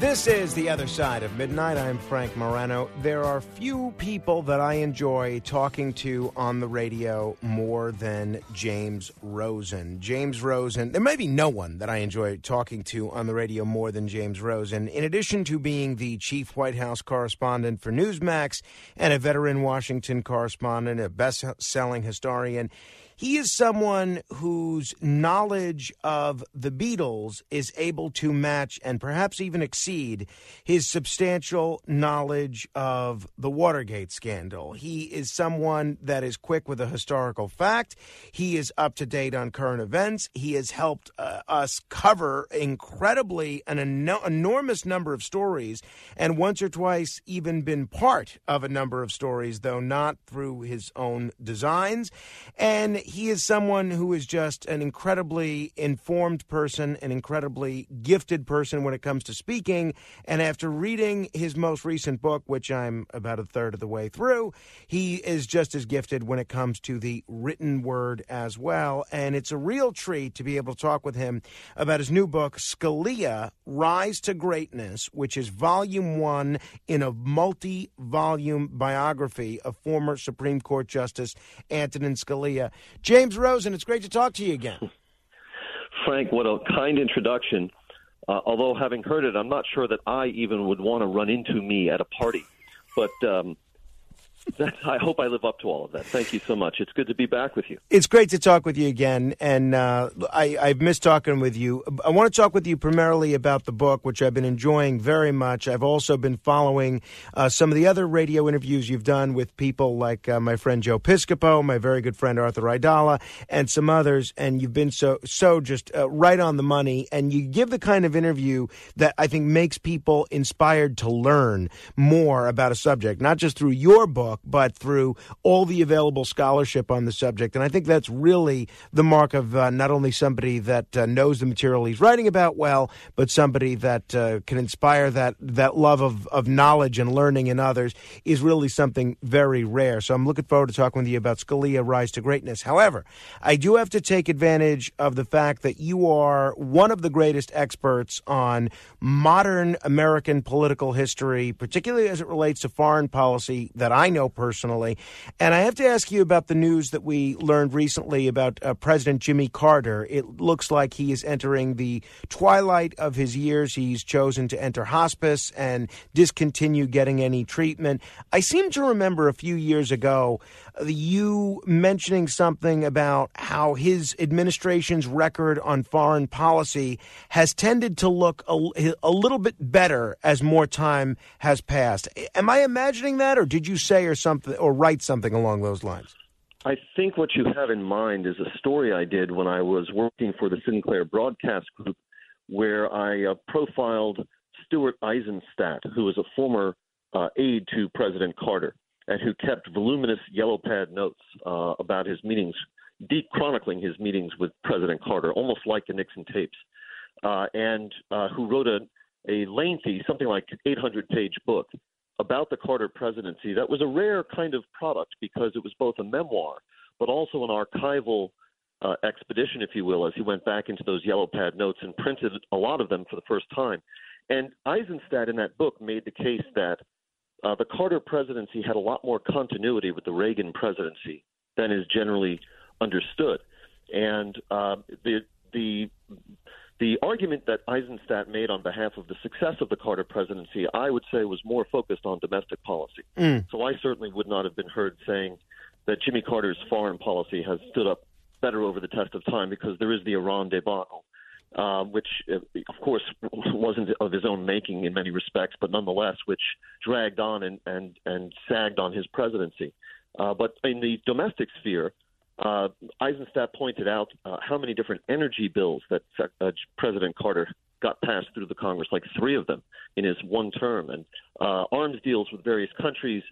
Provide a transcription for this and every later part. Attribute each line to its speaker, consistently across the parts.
Speaker 1: This is The Other Side of Midnight. I'm Frank Morano. There are few people that I enjoy talking to on the radio more than James Rosen. James Rosen, there may be no one that I enjoy talking to on the radio more than James Rosen. In addition to being the chief White House correspondent for Newsmax and a veteran Washington correspondent, a best selling historian, he is someone whose knowledge of the Beatles is able to match and perhaps even exceed his substantial knowledge of the Watergate scandal. He is someone that is quick with a historical fact. He is up to date on current events. He has helped uh, us cover incredibly an eno- enormous number of stories and once or twice even been part of a number of stories, though not through his own designs. And he is someone who is just an incredibly informed person, an incredibly gifted person when it comes to speaking. And after reading his most recent book, which I'm about a third of the way through, he is just as gifted when it comes to the written word as well. And it's a real treat to be able to talk with him about his new book, Scalia Rise to Greatness, which is volume one in a multi volume biography of former Supreme Court Justice Antonin Scalia. James Rosen, it's great to talk to you again.
Speaker 2: Frank, what a kind introduction. Uh, although having heard it, I'm not sure that I even would want to run into me at a party. But um, I hope I live up to all of that. Thank you so much. It's good to be back with you.
Speaker 1: It's great to talk with you again, and uh, I, I've missed talking with you. I want to talk with you primarily about the book, which I've been enjoying very much. I've also been following uh, some of the other radio interviews you've done with people like uh, my friend Joe Piscopo, my very good friend Arthur Aidala, and some others. And you've been so so just uh, right on the money, and you give the kind of interview that I think makes people inspired to learn more about a subject, not just through your book book, but through all the available scholarship on the subject. And I think that's really the mark of uh, not only somebody that uh, knows the material he's writing about well, but somebody that uh, can inspire that that love of, of knowledge and learning in others is really something very rare. So I'm looking forward to talking with you about Scalia Rise to Greatness. However, I do have to take advantage of the fact that you are one of the greatest experts on modern American political history, particularly as it relates to foreign policy that I know personally. And I have to ask you about the news that we learned recently about uh, President Jimmy Carter. It looks like he is entering the twilight of his years. He's chosen to enter hospice and discontinue getting any treatment. I seem to remember a few years ago you mentioning something about how his administration's record on foreign policy has tended to look a, a, little bit better as more time has passed. Am I imagining that, or did you say or something or write something along those lines?
Speaker 2: I think what you have in mind is a story I did when I was working for the Sinclair Broadcast Group, where I uh, profiled Stuart Eizenstat, who was a former uh, aide to President Carter and who kept voluminous yellow pad notes uh, about his meetings, deep chronicling his meetings with President Carter, almost like the Nixon tapes, uh, and uh, who wrote a, a lengthy, something like 800 page book about the Carter presidency that was a rare kind of product because it was both a memoir but also an archival uh, expedition, if you will, as he went back into those yellow pad notes and printed a lot of them for the first time. And Eizenstat in that book made the case that uh, the Carter presidency had a lot more continuity with the Reagan presidency than is generally understood. And uh, the the the argument that Eizenstat made on behalf of the success of the Carter presidency, I would say, was more focused on domestic policy. Mm. So I certainly would not have been heard saying that Jimmy Carter's foreign policy has stood up better over the test of time because there is the Iran debacle, uh, which, uh, of course, wasn't of his own making in many respects, but nonetheless, which dragged on and, and, and sagged on his presidency. Uh, but in the domestic sphere, uh, Eizenstat pointed out uh, how many different energy bills that uh, President Carter got passed through the Congress, like three of them in his one term, and arms deals with various countries,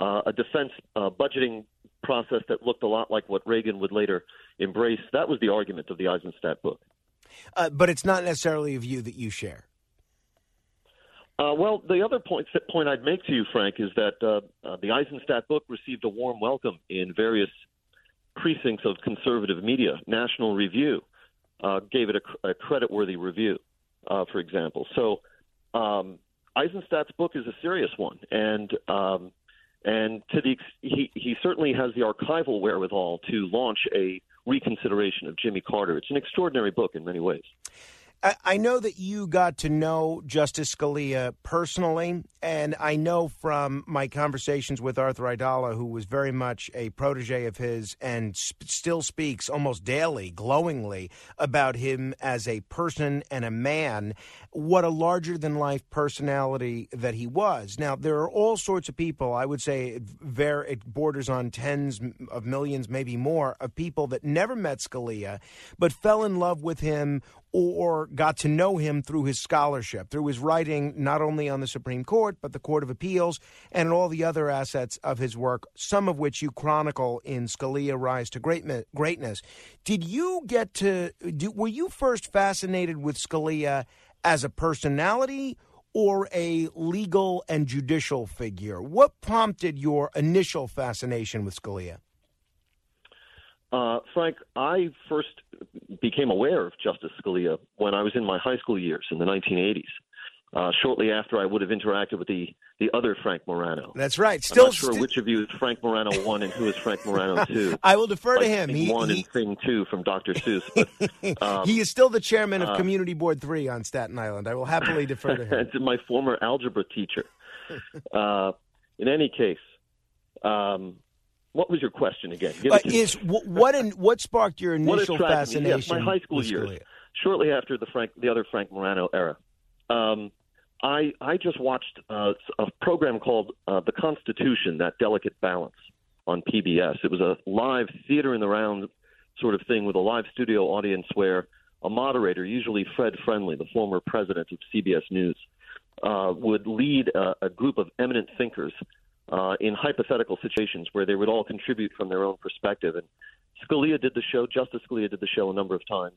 Speaker 2: a defense budgeting process that looked a lot like what Reagan would later embrace. That was the argument of the Eizenstat book.
Speaker 1: Uh, but it's not necessarily a view that you share.
Speaker 2: Uh, well, the other point point I'd make to you, Frank, is that uh, uh, the Eizenstat book received a warm welcome in various precincts of conservative media. National Review uh, gave it a, a credit-worthy review, uh, for example. So um, Eizenstat's book is a serious one, and um, and to the he he certainly has the archival wherewithal to launch a reconsideration of Jimmy Carter. It's an extraordinary book in many ways.
Speaker 1: I know that you got to know Justice Scalia personally, and I know from my conversations with Arthur Aidala, who was very much a protege of his and sp- still speaks almost daily, glowingly about him as a person and a man, what a larger than life personality that he was. Now, there are all sorts of people, I would say it, it borders on tens of millions, maybe more, of people that never met Scalia but fell in love with him or got to know him through his scholarship, through his writing, not only on the Supreme Court, but the Court of Appeals and all the other assets of his work, some of which you chronicle in Scalia Rise to Greatness. Did you get to, were you first fascinated with Scalia as a personality? Or a legal and judicial figure? What prompted your initial fascination with Scalia?
Speaker 2: Uh, Frank, I first became aware of Justice Scalia when I was in my high school years in the 1980s. Uh, shortly after I would have interacted with the, the other Frank Morano.
Speaker 1: That's right. Still,
Speaker 2: I'm not sure st- which of you is Frank Morano one and who is Frank Morano two.
Speaker 1: I will defer
Speaker 2: like
Speaker 1: to him.
Speaker 2: He, one he, and Thing two from Dr. Seuss. But, um,
Speaker 1: he is still the chairman of uh, Community Board three on Staten Island. I will happily defer to him.
Speaker 2: to my former algebra teacher. Uh, in any case, um, what was your question again?
Speaker 1: Uh, is what in, what sparked your initial fascination?
Speaker 2: Yes, my high school years. Shortly after the Frank, the other Frank Morano era, um, I I just watched uh, a program called uh, The Constitution, that delicate balance on PBS. It was a live theater in the round sort of thing with a live studio audience where a moderator, usually Fred Friendly, the former president of CBS News, uh, would lead a, a group of eminent thinkers uh, in hypothetical situations where they would all contribute from their own perspective. And Scalia did the show. Justice Scalia did the show a number of times.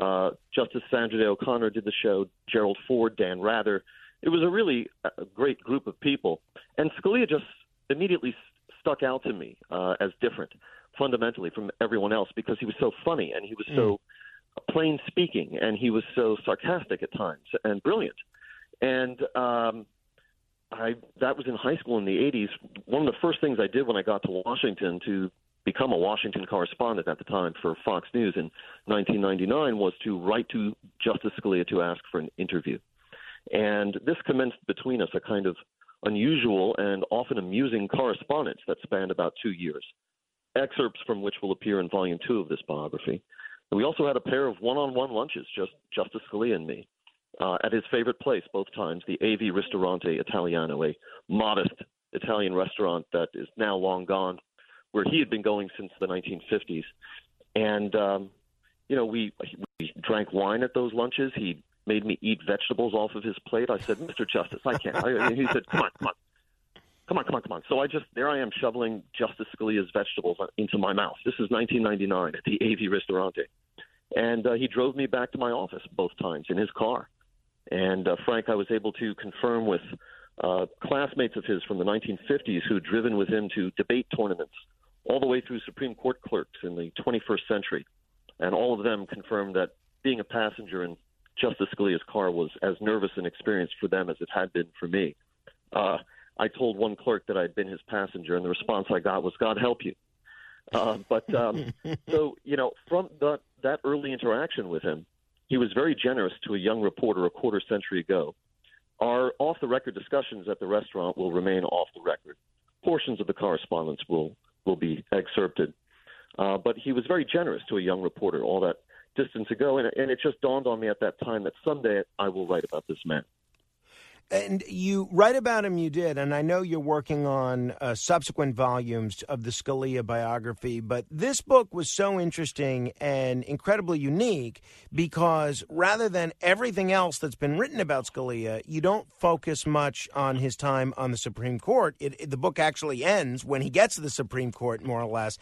Speaker 2: Uh, Justice Sandra Day O'Connor did the show. Gerald Ford, Dan Rather. It was a really a uh, great group of people. And Scalia just immediately stuck out to me uh, as different fundamentally from everyone else because he was so funny and he was mm. so plain speaking and he was so sarcastic at times and brilliant. And um, I that was in high school in the 80s. One of the first things I did when I got to Washington to become a Washington correspondent at the time for Fox News in 1999 was to write to Justice Scalia to ask for an interview. And this commenced between us a kind of unusual and often amusing correspondence that spanned about two years, excerpts from which will appear in volume two of this biography. And we also had a pair of one on one lunches, just Justice Scalia and me uh, at his favorite place both times, the AV Ristorante Italiano, a modest Italian restaurant that is now long gone, where he had been going since the 1950s. And, um, you know, we, we drank wine at those lunches. He made me eat vegetables off of his plate. I said, Mr. Justice, I can't. I, he said, come on, come on. Come on, come on, come on. So I just, there I am shoveling Justice Scalia's vegetables into my mouth. This is 1999 at the AV Ristorante. And uh, he drove me back to my office both times in his car. And uh, Frank, I was able to confirm with uh, classmates of his from the 1950s who'd driven with him to debate tournaments all the way through Supreme Court clerks in the 21st century. And all of them confirmed that being a passenger in Justice Scalia's car was as nervous an experience for them as it had been for me. Uh, I told one clerk that I'd been his passenger, and the response I got was, God help you. Uh, but um, so, you know, from the, that early interaction with him, he was very generous to a young reporter a quarter century ago. Our off the record discussions at the restaurant will remain off the record. Portions of the correspondence will, will be excerpted. Uh, but he was very generous to a young reporter all that distance ago, and, and it just dawned on me at that time that someday I will write about this man.
Speaker 1: And you write about him, you did, and I know you're working on uh, subsequent volumes of the Scalia biography, but this book was so interesting and incredibly unique because rather than everything else that's been written about Scalia, you don't focus much on his time on the Supreme Court. It, it, the book actually ends when he gets to the Supreme Court, more or less.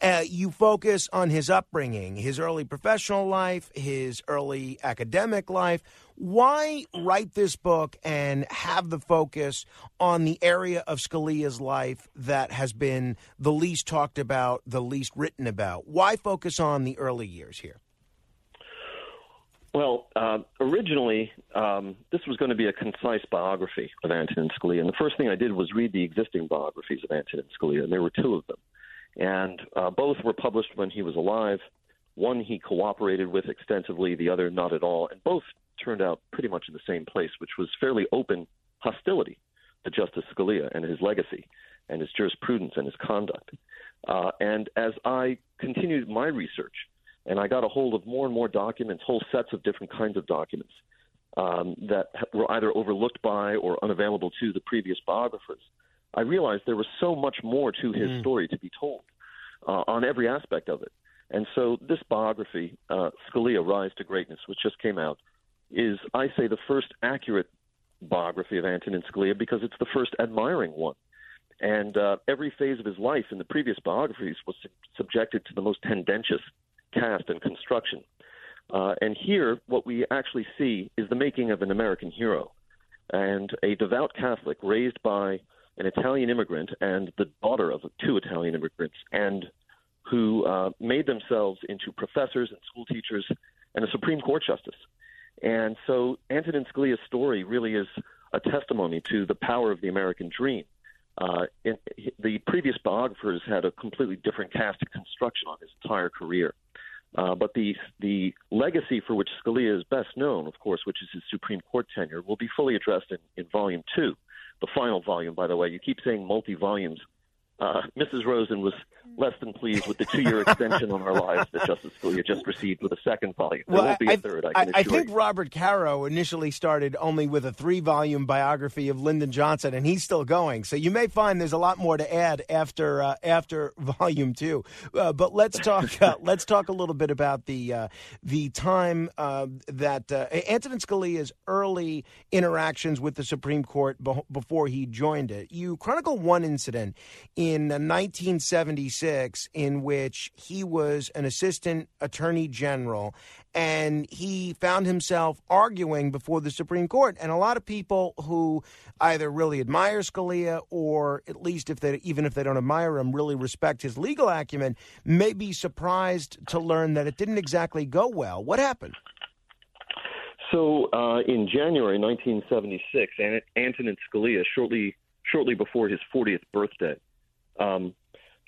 Speaker 1: Uh, you focus on his upbringing, his early professional life, his early academic life why write this book and have the focus on the area of Scalia's life that has been the least talked about, the least written about? Why focus on the early years here?
Speaker 2: Well, uh, originally, um, this was going to be a concise biography of Antonin Scalia. And the first thing I did was read the existing biographies of Antonin Scalia, and there were two of them. And uh, both were published when he was alive. One he cooperated with extensively, the other not at all. And both turned out pretty much in the same place, which was fairly open hostility to Justice Scalia and his legacy and his jurisprudence and his conduct. Uh, and as I continued my research, and I got a hold of more and more documents, whole sets of different kinds of documents um, that were either overlooked by or unavailable to the previous biographers, I realized there was so much more to his mm. story to be told uh, on every aspect of it. And so this biography, uh, Scalia Rise to Greatness, which just came out, is, I say, the first accurate biography of Antonin Scalia because it's the first admiring one. And uh, every phase of his life in the previous biographies was subjected to the most tendentious cast and construction. Uh, and here, what we actually see is the making of an American hero and a devout Catholic raised by an Italian immigrant and the daughter of two Italian immigrants, and who uh, made themselves into professors and school teachers and a Supreme Court justice. And so Antonin Scalia's story really is a testimony to the power of the American dream. Uh, the previous biographers had a completely different cast and construction on his entire career. Uh, but the the legacy for which Scalia is best known, of course, which is his Supreme Court tenure, will be fully addressed in, in volume two, the final volume. By the way, you keep saying multi volumes. Uh, Mrs. Rosen was less than pleased with the two-year extension on our lives that Justice Scalia just received with a second volume. There well, won't be a third. I, I,
Speaker 1: I think Robert Caro initially started only with a three-volume biography of Lyndon Johnson, and he's still going. So you may find there's a lot more to add after uh, after volume two. Uh, but let's talk. Uh, let's talk a little bit about the uh, the time uh, that uh, Antonin Scalia's early interactions with the Supreme Court be- before he joined it. You chronicle one incident in 1976 in which he was an assistant attorney general and he found himself arguing before the Supreme Court. And a lot of people who either really admire Scalia or at least if they even if they don't admire him, really respect his legal acumen, may be surprised to learn that it didn't exactly go well. What happened?
Speaker 2: So uh, in January 1976, Antonin Scalia, shortly shortly before his 40th birthday, um,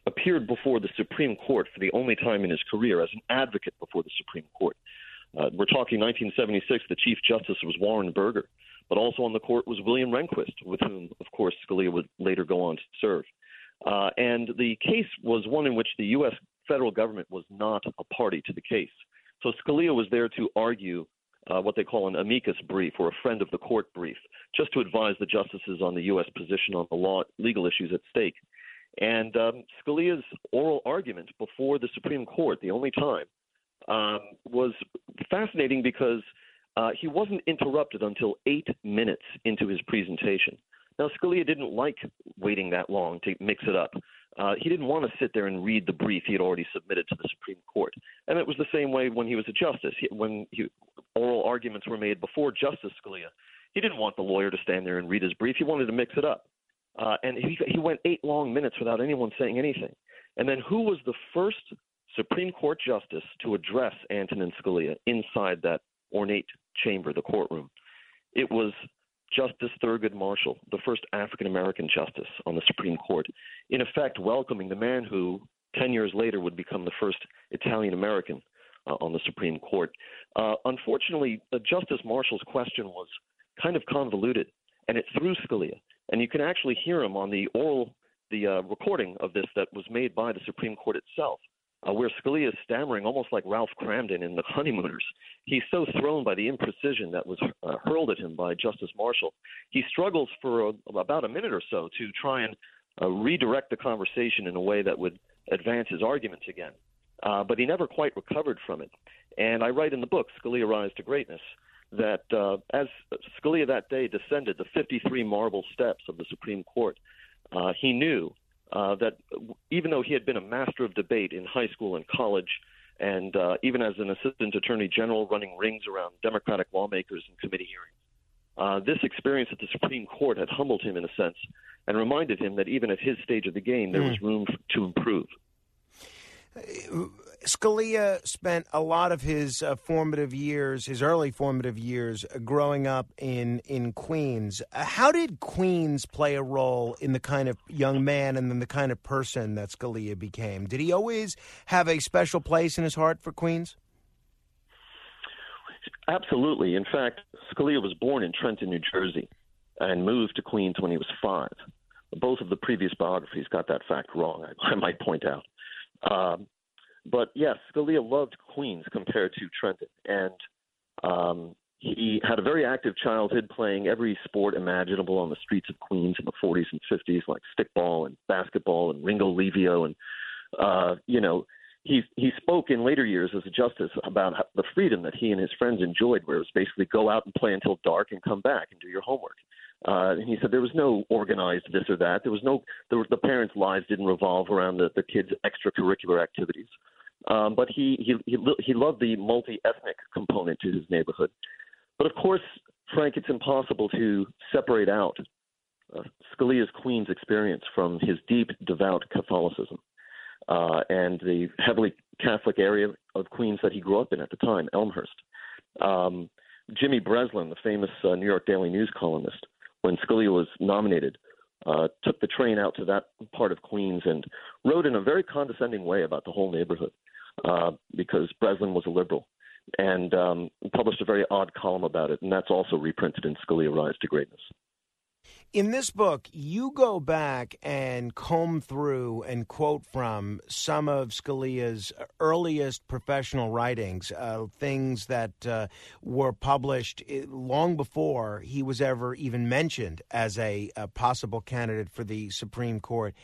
Speaker 2: appeared before the Supreme Court for the only time in his career as an advocate before the Supreme Court. Uh, we're talking 1976. The Chief Justice was Warren Burger, but also on the court was William Rehnquist, with whom, of course, Scalia would later go on to serve. Uh, and the case was one in which the U.S. federal government was not a party to the case. So Scalia was there to argue uh, what they call an amicus brief or a friend of the court brief, just to advise the justices on the U.S. position on the law, legal issues at stake. And um, Scalia's oral argument before the Supreme Court, the only time, um, was fascinating because uh, he wasn't interrupted until eight minutes into his presentation. Now, Scalia didn't like waiting that long to mix it up. Uh, he didn't want to sit there and read the brief he had already submitted to the Supreme Court. And it was the same way when he was a justice. He, when he, oral arguments were made before Justice Scalia, he didn't want the lawyer to stand there and read his brief. He wanted to mix it up. Uh, and he, he went eight long minutes without anyone saying anything. And then who was the first Supreme Court justice to address Antonin Scalia inside that ornate chamber, the courtroom? It was Justice Thurgood Marshall, the first African American justice on the Supreme Court, in effect welcoming the man who 10 years later would become the first Italian American uh, on the Supreme Court. Uh, unfortunately, uh, Justice Marshall's question was kind of convoluted, and it threw Scalia and you can actually hear him on the oral, the uh, recording of this that was made by the Supreme Court itself. uh, where Scalia is stammering almost like Ralph Kramden in The Honeymooners. He's so thrown by the imprecision that was uh, hurled at him by Justice Marshall. He struggles for a, about a minute or so to try and uh, redirect the conversation in a way that would advance his arguments again. Uh, but he never quite recovered from it. And I write in the book, Scalia Rise to Greatness, that uh, as Scalia that day descended the 53 marble steps of the Supreme Court, uh, he knew uh, that even though he had been a master of debate in high school and college, and uh, even as an assistant attorney general running rings around Democratic lawmakers and committee hearings, uh, this experience at the Supreme Court had humbled him in a sense and reminded him that even at his stage of the game, there mm. was room to improve.
Speaker 1: Scalia spent a lot of his uh, formative years, his early formative years, uh, growing up in in Queens. Uh, how did Queens play a role in the kind of young man and then the kind of person that Scalia became? Did he always have a special place in his heart for Queens?
Speaker 2: Absolutely. In fact, Scalia was born in Trenton, New Jersey, and moved to Queens when he was five. Both of the previous biographies got that fact wrong. I, I might point out. Um, but yes, Scalia loved Queens compared to Trenton, and um, he had a very active childhood, playing every sport imaginable on the streets of Queens in the 40s and 50s, like stickball and basketball and Ringolevio, and uh, you know. He he spoke in later years as a justice about the freedom that he and his friends enjoyed, where it was basically go out and play until dark and come back and do your homework. Uh, and he said there was no organized this or that. There was no there was, the parents' lives didn't revolve around the, the kids' extracurricular activities. Um, but he, he he he loved the multi-ethnic component to his neighborhood. But of course, Frank, it's impossible to separate out uh, Scalia's Queens experience from his deep devout Catholicism uh, and the heavily Catholic area of Queens that he grew up in at the time, Elmhurst. Um, Jimmy Breslin, the famous uh, New York Daily News columnist, when Scalia was nominated, uh, took the train out to that part of Queens and wrote in a very condescending way about the whole neighborhood uh, because Breslin was a liberal and um, published a very odd column about it, and that's also reprinted in Scalia Rise to Greatness.
Speaker 1: In this book, you go back and comb through and quote from some of Scalia's earliest professional writings, uh, things that uh, were published eh, long before he was ever even mentioned as a, a possible candidate for the Supreme Court.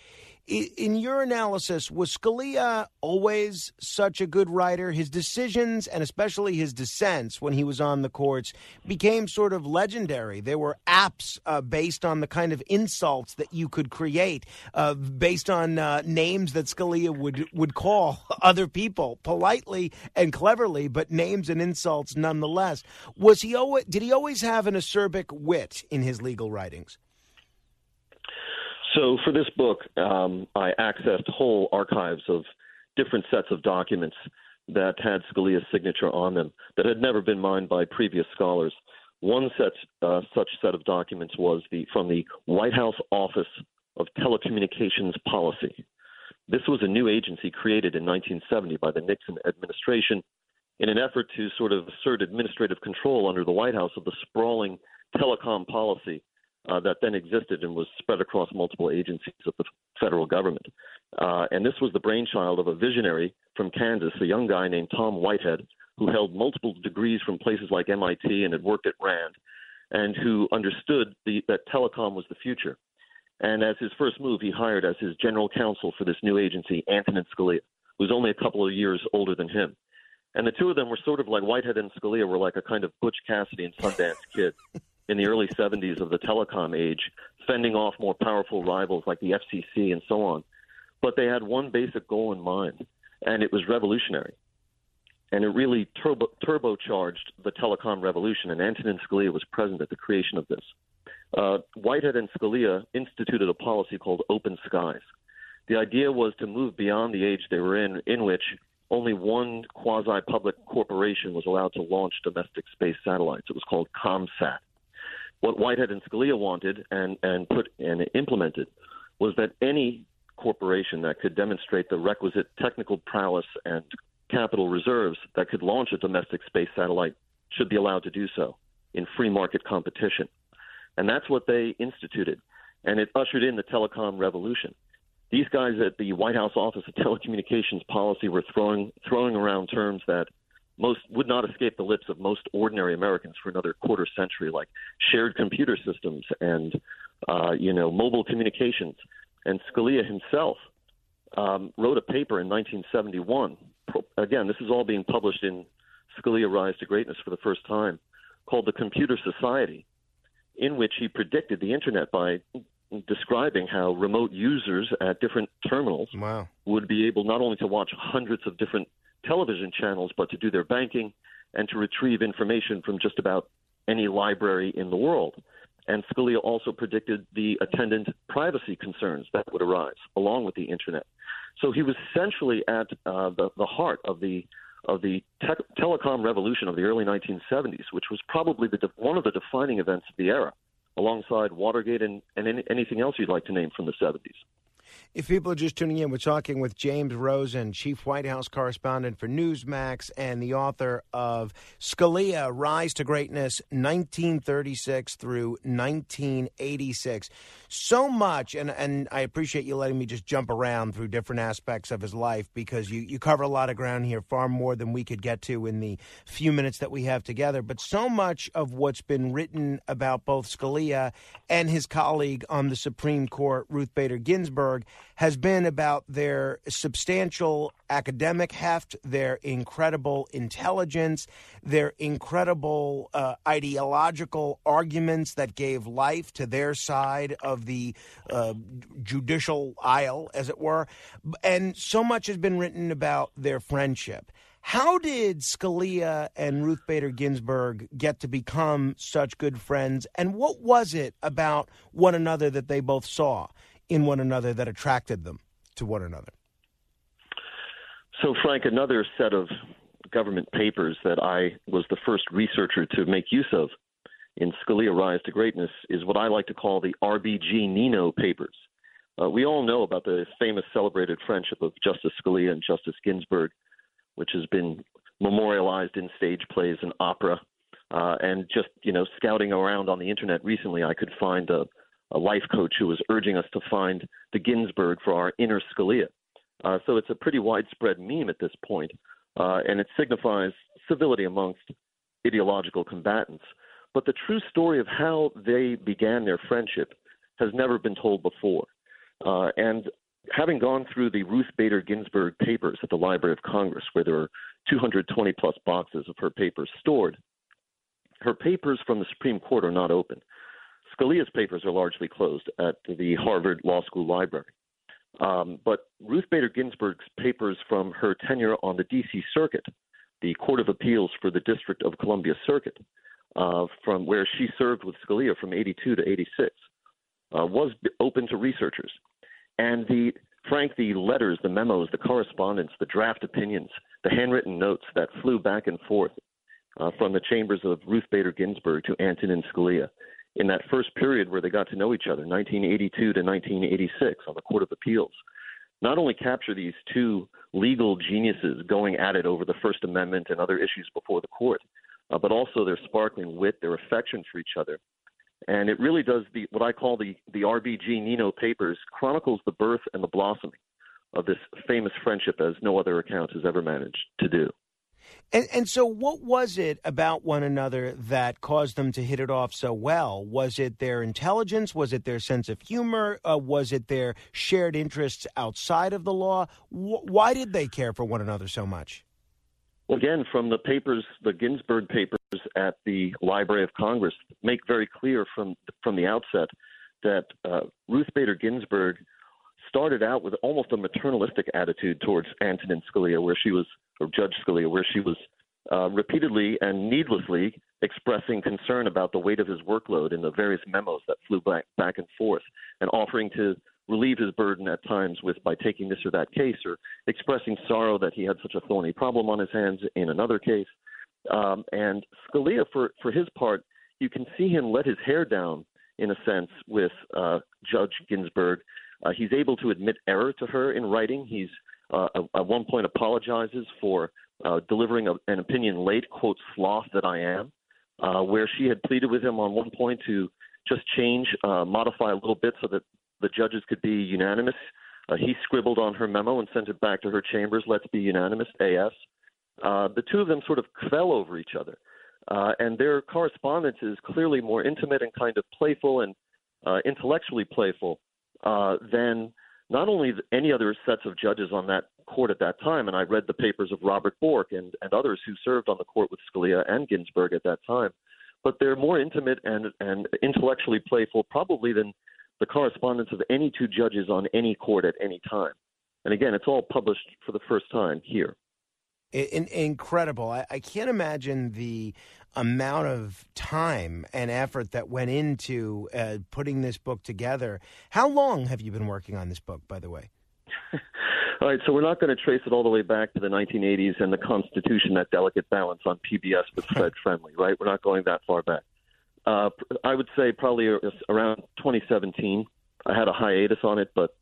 Speaker 1: In your analysis, was Scalia always such a good writer? His decisions, and especially his dissents when he was on the courts, became sort of legendary. There were apps uh, based on the kind of insults that you could create, uh, based on uh, names that Scalia would would call other people politely and cleverly, but names and insults nonetheless. Was he always? Did he always have an acerbic wit in his legal writings?
Speaker 2: So for this book, um, I accessed whole archives of different sets of documents that had Scalia's signature on them that had never been mined by previous scholars. One set, uh, such set of documents was the from the White House Office of Telecommunications Policy. This was a new agency created in 1970 by the Nixon administration in an effort to sort of assert administrative control under the White House of the sprawling telecom policy uh, that then existed and was spread across multiple agencies of the federal government. Uh, and this was the brainchild of a visionary from Kansas, a young guy named Tom Whitehead, who held multiple degrees from places like MIT and had worked at RAND, and who understood the, that telecom was the future. And as his first move, he hired as his general counsel for this new agency Antonin Scalia, who was only a couple of years older than him. And the two of them were sort of like Whitehead and Scalia were like a kind of Butch Cassidy and Sundance Kid in the early 70s of the telecom age, fending off more powerful rivals like the FCC and so on. But they had one basic goal in mind, and it was revolutionary. And it really turbo, turbocharged the telecom revolution, and Antonin Scalia was present at the creation of this. Uh, Whitehead and Scalia instituted a policy called Open Skies. The idea was to move beyond the age they were in, in which only one quasi public corporation was allowed to launch domestic space satellites. It was called ComSat. What Whitehead and Scalia wanted and, and put and implemented was that any corporation that could demonstrate the requisite technical prowess and capital reserves that could launch a domestic space satellite should be allowed to do so in free market competition. And that's what they instituted. And it ushered in the telecom revolution. these guys at the White House Office of Telecommunications Policy were throwing throwing around terms that most would not escape the lips of most ordinary Americans for another quarter century, like shared computer systems and uh, you know mobile communications. And Scalia himself um, wrote a paper in 1971. Again, this is all being published in Scalia Rise to Greatness for the first time, called The Computer Society, in which he predicted the internet by describing how remote users at different terminals
Speaker 1: wow.
Speaker 2: would be able not only to watch hundreds of different television channels, but to do their banking and to retrieve information from just about any library in the world. And Scalia also predicted the attendant privacy concerns that would arise along with the internet. So he was essentially at uh, the, the heart of the of the te- telecom revolution of the early 1970s, which was probably the one of the defining events of the era, alongside Watergate and, and any, anything else you'd like to name from the 70s.
Speaker 1: If people are just tuning in, we're talking with James Rosen, chief White House correspondent for Newsmax and the author of Scalia Rise to Greatness 1936 through 1986. So much, and, and I appreciate you letting me just jump around through different aspects of his life because you, you cover a lot of ground here, far more than we could get to in the few minutes that we have together. But so much of what's been written about both Scalia and his colleague on the Supreme Court, Ruth Bader Ginsburg, has been about their substantial academic heft, their incredible intelligence, their incredible uh, ideological arguments that gave life to their side of the uh, judicial aisle, as it were. And so much has been written about their friendship. How did Scalia and Ruth Bader Ginsburg get to become such good friends? And what was it about one another that they both saw? In one another that attracted them to one another?
Speaker 2: So, Frank, another set of government papers that I was the first researcher to make use of in Scalia Rise to Greatness is what I like to call the RBG Nino papers. Uh, we all know about the famous celebrated friendship of Justice Scalia and Justice Ginsburg, which has been memorialized in stage plays and opera. Uh, and just you know, scouting around on the internet recently, I could find a a life coach who was urging us to find the Ginsburg for our inner Scalia. Uh, so it's a pretty widespread meme at this point, uh, and it signifies civility amongst ideological combatants. But the true story of how they began their friendship has never been told before. Uh, and having gone through the Ruth Bader Ginsburg papers at the Library of Congress, where there are 220 plus boxes of her papers stored, her papers from the Supreme Court are not open. Scalia's papers are largely closed at the Harvard Law School Library. Um, but Ruth Bader Ginsburg's papers from her tenure on the D.C. Circuit, the Court of Appeals for the District of Columbia Circuit, uh, from where she served with Scalia from 82 to 86, uh, was open to researchers. And the Frank, the letters, the memos, the correspondence, the draft opinions, the handwritten notes that flew back and forth uh, from the chambers of Ruth Bader Ginsburg to Antonin Scalia in that first period where they got to know each other, 1982 to 1986, on the Court of Appeals, not only capture these two legal geniuses going at it over the First Amendment and other issues before the court, uh, but also their sparkling wit, their affection for each other. And it really does the what I call the the RBG Nino papers chronicles the birth and the blossoming of this famous friendship as no other account has ever managed to do.
Speaker 1: And, and so, what was it about one another that caused them to hit it off so well? Was it their intelligence? Was it their sense of humor? Uh, was it their shared interests outside of the law? W- why did they care for one another so much?
Speaker 2: Well, again, from the papers, the Ginsburg papers at the Library of Congress make very clear from from the outset that uh, Ruth Bader Ginsburg started out with almost a maternalistic attitude towards Antonin Scalia, where she was, or Judge Scalia, where she was uh, repeatedly and needlessly expressing concern about the weight of his workload in the various memos that flew back, back and forth, and offering to relieve his burden at times with by taking this or that case, or expressing sorrow that he had such a thorny problem on his hands in another case. Um, and Scalia, for for his part, you can see him let his hair down in a sense with uh, Judge Ginsburg uh, he's able to admit error to her in writing. He's uh, at one point apologizes for uh, delivering a, an opinion late, quote, sloth that I am, uh, where she had pleaded with him on one point to just change, uh, modify a little bit so that the judges could be unanimous. Uh, he scribbled on her memo and sent it back to her chambers. Let's be unanimous. AS. Uh, the two of them sort of fell over each other, uh, and their correspondence is clearly more intimate and kind of playful and uh, intellectually playful uh, than not only any other sets of judges on that court at that time. And I read the papers of Robert Bork and, and others who served on the court with Scalia and Ginsburg at that time. But they're more intimate and, and intellectually playful, probably than the correspondence of any two judges on any court at any time. And again, it's all published for the first time here.
Speaker 1: In, incredible. I, I, can't imagine the amount of time and effort that went into uh, putting this book together. How long have you been working on this book, by the way?
Speaker 2: all right, so we're not going to trace it all the way back to the 1980s and the Constitution, that delicate balance on PBS with Fred Friendly, right? We're not going that far back. Uh, I would say probably around 2017. I had a hiatus on it, but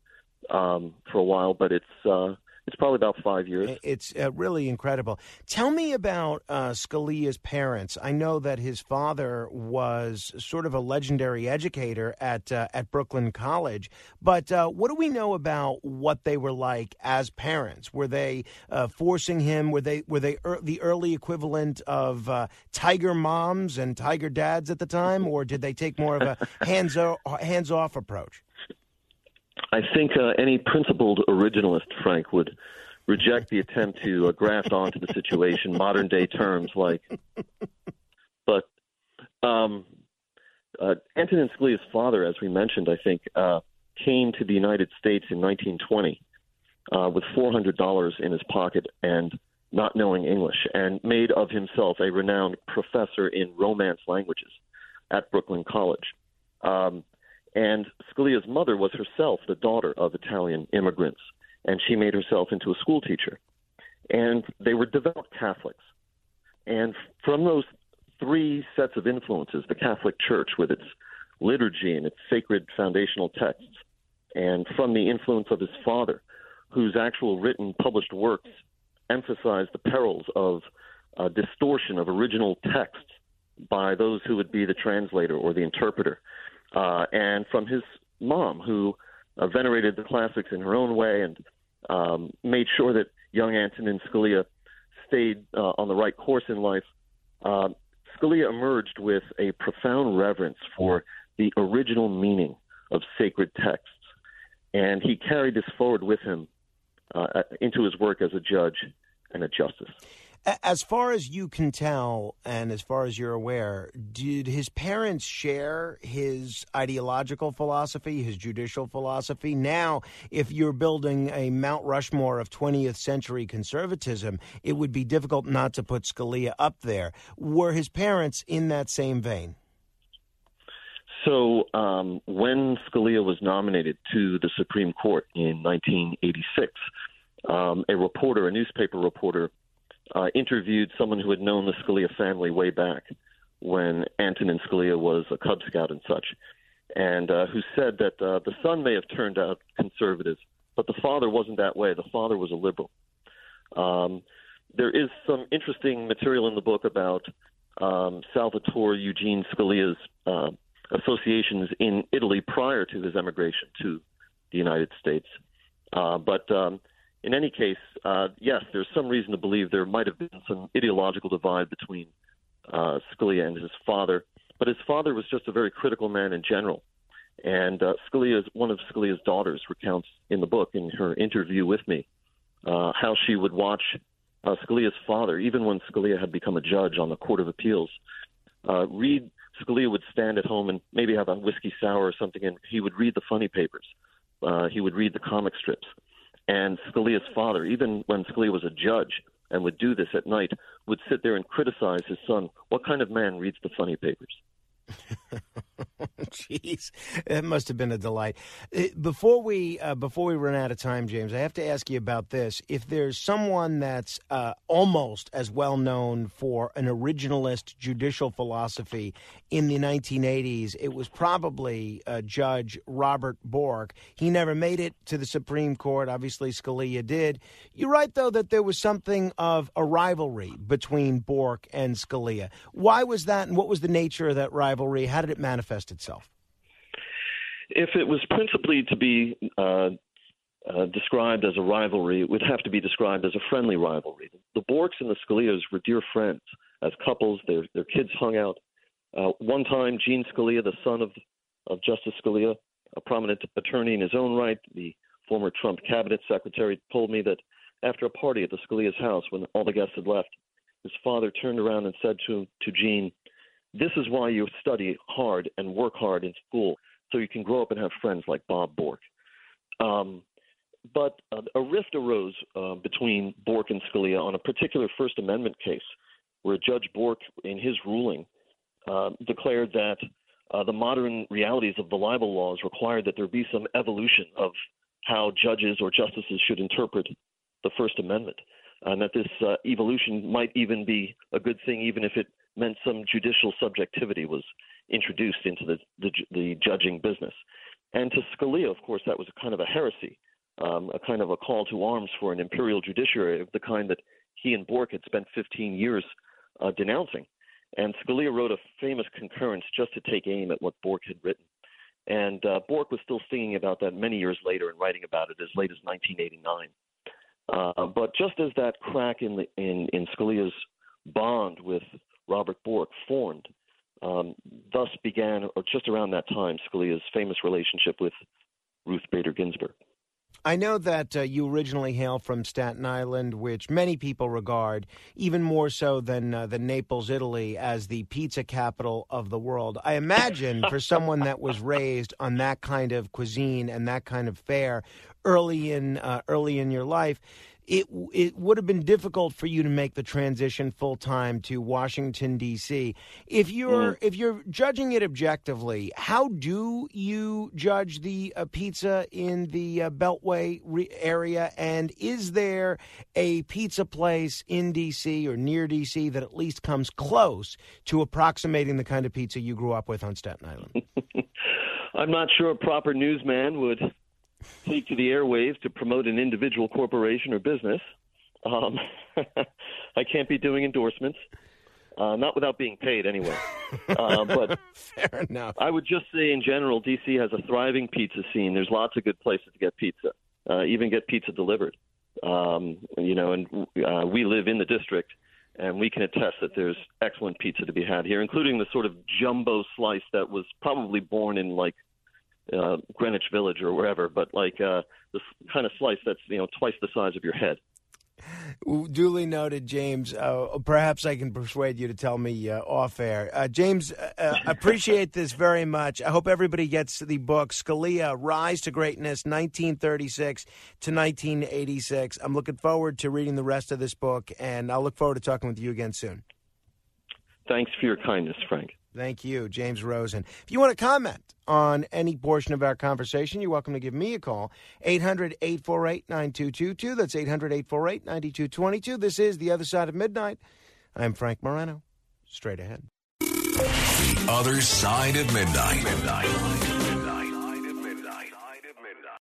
Speaker 2: um, for a while, but it's uh, it's probably about five years.
Speaker 1: It's uh, really incredible. Tell me about uh, Scalia's parents. I know that his father was sort of a legendary educator at uh, at Brooklyn College, but uh, what do we know about what they were like as parents? Were they uh, forcing him? Were they were they er- the early equivalent of uh, tiger moms and tiger dads at the time, or did they take more of a hands hands off approach?
Speaker 2: I think uh, any principled originalist, Frank, would reject the attempt to uh, graft onto the situation modern day terms like. But um, uh, Antonin Scalia's father, as we mentioned, I think, uh, came to the United States in 1920 uh, with $400 in his pocket and not knowing English, and made of himself a renowned professor in Romance languages at Brooklyn College. Um, and Scalia's mother was herself the daughter of Italian immigrants, and she made herself into a school teacher. And they were devout Catholics. And from those three sets of influences the Catholic Church, with its liturgy and its sacred foundational texts, and from the influence of his father, whose actual written published works emphasize the perils of uh, distortion of original texts by those who would be the translator or the interpreter uh, and from his mom, who uh, venerated the classics in her own way and um, made sure that young Antonin Scalia stayed uh, on the right course in life. Uh, Scalia emerged with a profound reverence for the original meaning of sacred texts, and he carried this forward with him uh, into his work as a judge and a justice.
Speaker 1: As far as you can tell, and as far as you're aware, did his parents share his ideological philosophy, his judicial philosophy? Now, if you're building a Mount Rushmore of 20th century conservatism, it would be difficult not to put Scalia up there. Were his parents in that same vein?
Speaker 2: So, um, when Scalia was nominated to the Supreme Court in 1986, um, a reporter, a newspaper reporter, uh, interviewed someone who had known the Scalia family way back when Antonin Scalia was a Cub Scout and such, and uh, who said that uh, the son may have turned out conservative, but the father wasn't that way. The father was a liberal. Um, there is some interesting material in the book about um, Salvatore Eugene Scalia's uh, associations in Italy prior to his emigration to the United States. Uh, but um, in any case, uh, yes, there's some reason to believe there might have been some ideological divide between uh, Scalia and his father. But his father was just a very critical man in general. And uh, Scalia's one of Scalia's daughters recounts in the book in her interview with me uh, how she would watch uh, Scalia's father, even when Scalia had become a judge on the Court of Appeals, uh, read. Scalia would stand at home and maybe have a whiskey sour or something, and he would read the funny papers. Uh, he would read the comic strips. And Scalia's father, even when Scalia was a judge and would do this at night, would sit there and criticize his son. What kind of man reads the funny papers?
Speaker 1: Jeez, that must have been a delight. Uh, before we uh, before we run out of time, James, I have to ask you about this. If there's someone that's uh, almost as well known for an originalist judicial philosophy in the 1980s, it was probably uh, Judge Robert Bork. He never made it to the Supreme Court. Obviously, Scalia did. You're right, though, that there was something of a rivalry between Bork and Scalia. Why was that, and what was the nature of that rivalry? How did it manifest itself?
Speaker 2: If it was principally to be uh, uh, described as a rivalry, it would have to be described as a friendly rivalry. The Borks and the Scalias were dear friends as couples. Their their kids hung out. Uh, one time, Gene Scalia, the son of of Justice Scalia, a prominent attorney in his own right, the former Trump cabinet secretary, told me that after a party at the Scalia's house, when all the guests had left, his father turned around and said to to Gene, "This is why you study hard and work hard in school, so you can grow up and have friends like Bob Bork." Um, but uh, a rift arose uh, between Bork and Scalia on a particular First Amendment case, where Judge Bork, in his ruling, uh, declared that uh, the modern realities of the libel laws required that there be some evolution of how judges or justices should interpret the First Amendment, and that this uh, evolution might even be a good thing, even if it meant some judicial subjectivity was introduced into the, the, the judging business. And to Scalia, of course, that was a kind of a heresy, um, a kind of a call to arms for an imperial judiciary of the kind that he and Bork had spent 15 years uh, denouncing. And Scalia wrote a famous concurrence just to take aim at what Bork had written. And uh, Bork was still singing about that many years later and writing about it as late as 1989. Uh, but just as that crack in, the, in, in Scalia's bond with Robert Bork formed, um, thus began, or just around that time, Scalia's famous relationship with Ruth Bader Ginsburg.
Speaker 1: I know that uh, you originally hail from Staten Island, which many people regard, even more so than uh, than Naples, Italy, as the pizza capital of the world. I imagine for someone that was raised on that kind of cuisine and that kind of fare early in uh, early in your life, it it would have been difficult for you to make the transition full time to Washington D.C. If you're mm. if you're judging it objectively, how do you judge the uh, pizza in the uh, Beltway re- area? And is there a pizza place in D.C. or near D.C. that at least comes close to approximating the kind of pizza you grew up with on Staten Island?
Speaker 2: I'm not sure a proper newsman would take to the airwaves to promote an individual corporation or business. Um, I can't be doing endorsements, uh, not without being paid anyway. Uh, but
Speaker 1: fair enough.
Speaker 2: I would just say, in general, DC has a thriving pizza scene. There's lots of good places to get pizza, uh, even get pizza delivered. Um, you know, and uh, we live in the district, and we can attest that there's excellent pizza to be had here, including the sort of jumbo slice that was probably born in like uh, Greenwich Village or wherever, but like uh, this kind of slice that's you know twice the size of your head.
Speaker 1: Duly noted, James. Uh, perhaps I can persuade you to tell me uh, off air. Uh, James, uh, uh, appreciate this very much. I hope everybody gets the book, Scalia Rise to Greatness, 1936 to 1986. I'm looking forward to reading the rest of this book, and I'll look forward to talking with you again soon.
Speaker 2: Thanks for your kindness, Frank.
Speaker 1: Thank you, James Rosen. If you want to comment on any portion of our conversation, you're welcome to give me a call. 800 848 9222. That's 800 848 9222. This is The Other Side of Midnight. I'm Frank Morano. Straight ahead.
Speaker 3: The Other Side of Midnight. Midnight.